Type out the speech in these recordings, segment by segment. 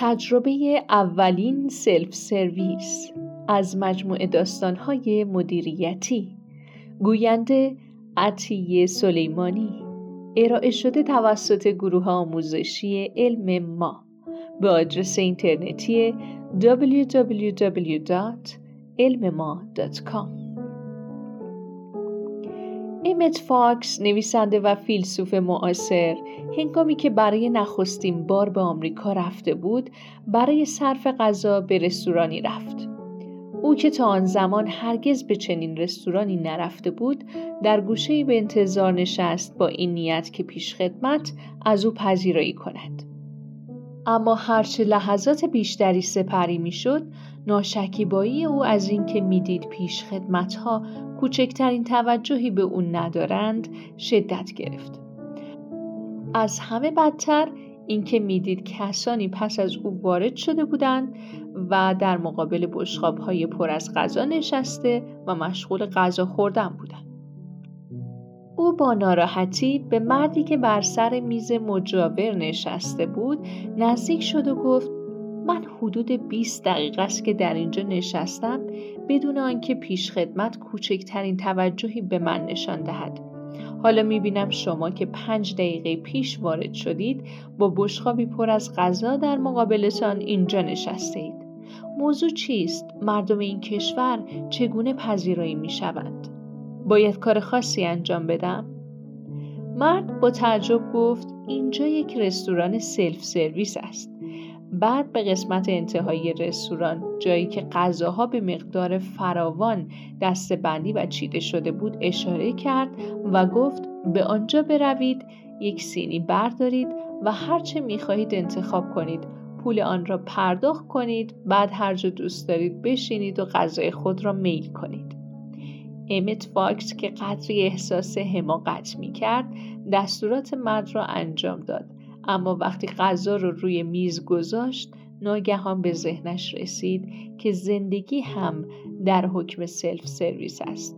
تجربه اولین سلف سرویس از مجموعه داستانهای مدیریتی. گوینده عطیه سلیمانی. ارائه شده توسط گروه آموزشی علم ما. به آدرس اینترنتی www.ilmema.com امت فاکس نویسنده و فیلسوف معاصر هنگامی که برای نخستین بار به آمریکا رفته بود برای صرف غذا به رستورانی رفت. او که تا آن زمان هرگز به چنین رستورانی نرفته بود در گوشه به انتظار نشست با این نیت که پیش خدمت از او پذیرایی کند. اما هرچه لحظات بیشتری سپری می‌شد ناشکیبایی او از اینکه می‌دید پیش ها کوچکترین توجهی به او ندارند شدت گرفت از همه بدتر اینکه می‌دید کسانی پس از او وارد شده بودند و در مقابل بشقاب های پر از غذا نشسته و مشغول غذا خوردن بودند. او با ناراحتی به مردی که بر سر میز مجاور نشسته بود نزدیک شد و گفت من حدود 20 دقیقه است که در اینجا نشستم بدون آنکه پیش خدمت کوچکترین توجهی به من نشان دهد. حالا می‌بینم شما که پنج دقیقه پیش وارد شدید با بشخابی پر از غذا در مقابلتان اینجا نشسته اید. موضوع چیست؟ مردم این کشور چگونه پذیرایی می‌شوند؟ باید کار خاصی انجام بدم؟ مرد با تعجب گفت اینجا یک رستوران سلف سرویس است. بعد به قسمت انتهایی رستوران جایی که غذاها به مقدار فراوان بندی و چیده شده بود اشاره کرد و گفت به آنجا بروید یک سینی بردارید و هرچه می‌خواهید انتخاب کنید پول آن را پرداخت کنید بعد هر جا دوست دارید بشینید و غذای خود را میل کنید امت فاکس که قدری احساس حماقت می کرد دستورات مرد را انجام داد. اما وقتی غذا رو روی میز گذاشت ناگهان به ذهنش رسید که زندگی هم در حکم سلف سرویس است.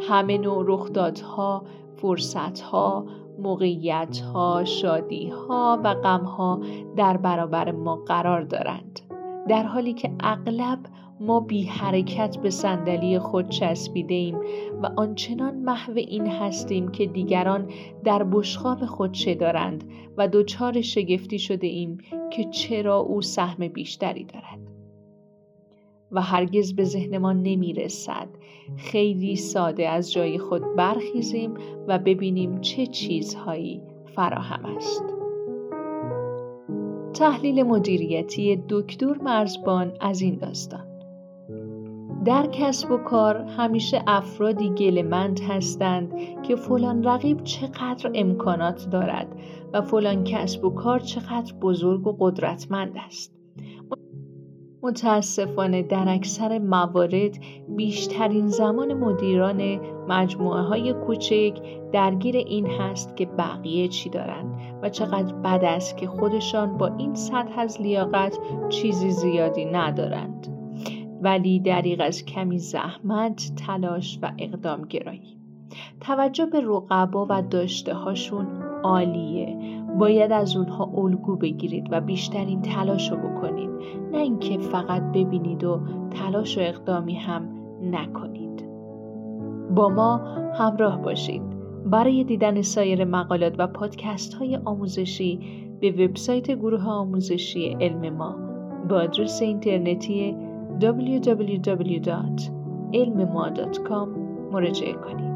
همه نوع رخدادها فرصتها موقعیتها شادیها و غمها در برابر ما قرار دارند. در حالی که اغلب ما بی حرکت به صندلی خود چسبیده ایم و آنچنان محو این هستیم که دیگران در بشخاب خود چه دارند و دچار شگفتی شده ایم که چرا او سهم بیشتری دارد. و هرگز به ذهنمان نمی رسد. خیلی ساده از جای خود برخیزیم و ببینیم چه چیزهایی فراهم است. تحلیل مدیریتی دکتر مرزبان از این داستان. در کسب و کار همیشه افرادی گلمند هستند که فلان رقیب چقدر امکانات دارد و فلان کسب و کار چقدر بزرگ و قدرتمند است. متاسفانه در اکثر موارد بیشترین زمان مدیران مجموعه های کوچک درگیر این هست که بقیه چی دارند و چقدر بد است که خودشان با این سطح از لیاقت چیزی زیادی ندارند. ولی دریغ از کمی زحمت، تلاش و اقدام گرایی. توجه به رقبا و داشته هاشون عالیه. باید از اونها الگو بگیرید و بیشترین تلاش رو بکنید. نه اینکه فقط ببینید و تلاش و اقدامی هم نکنید. با ما همراه باشید. برای دیدن سایر مقالات و پادکست های آموزشی به وبسایت گروه آموزشی علم ما با آدرس اینترنتی www.ilmema.com مراجعه کنید.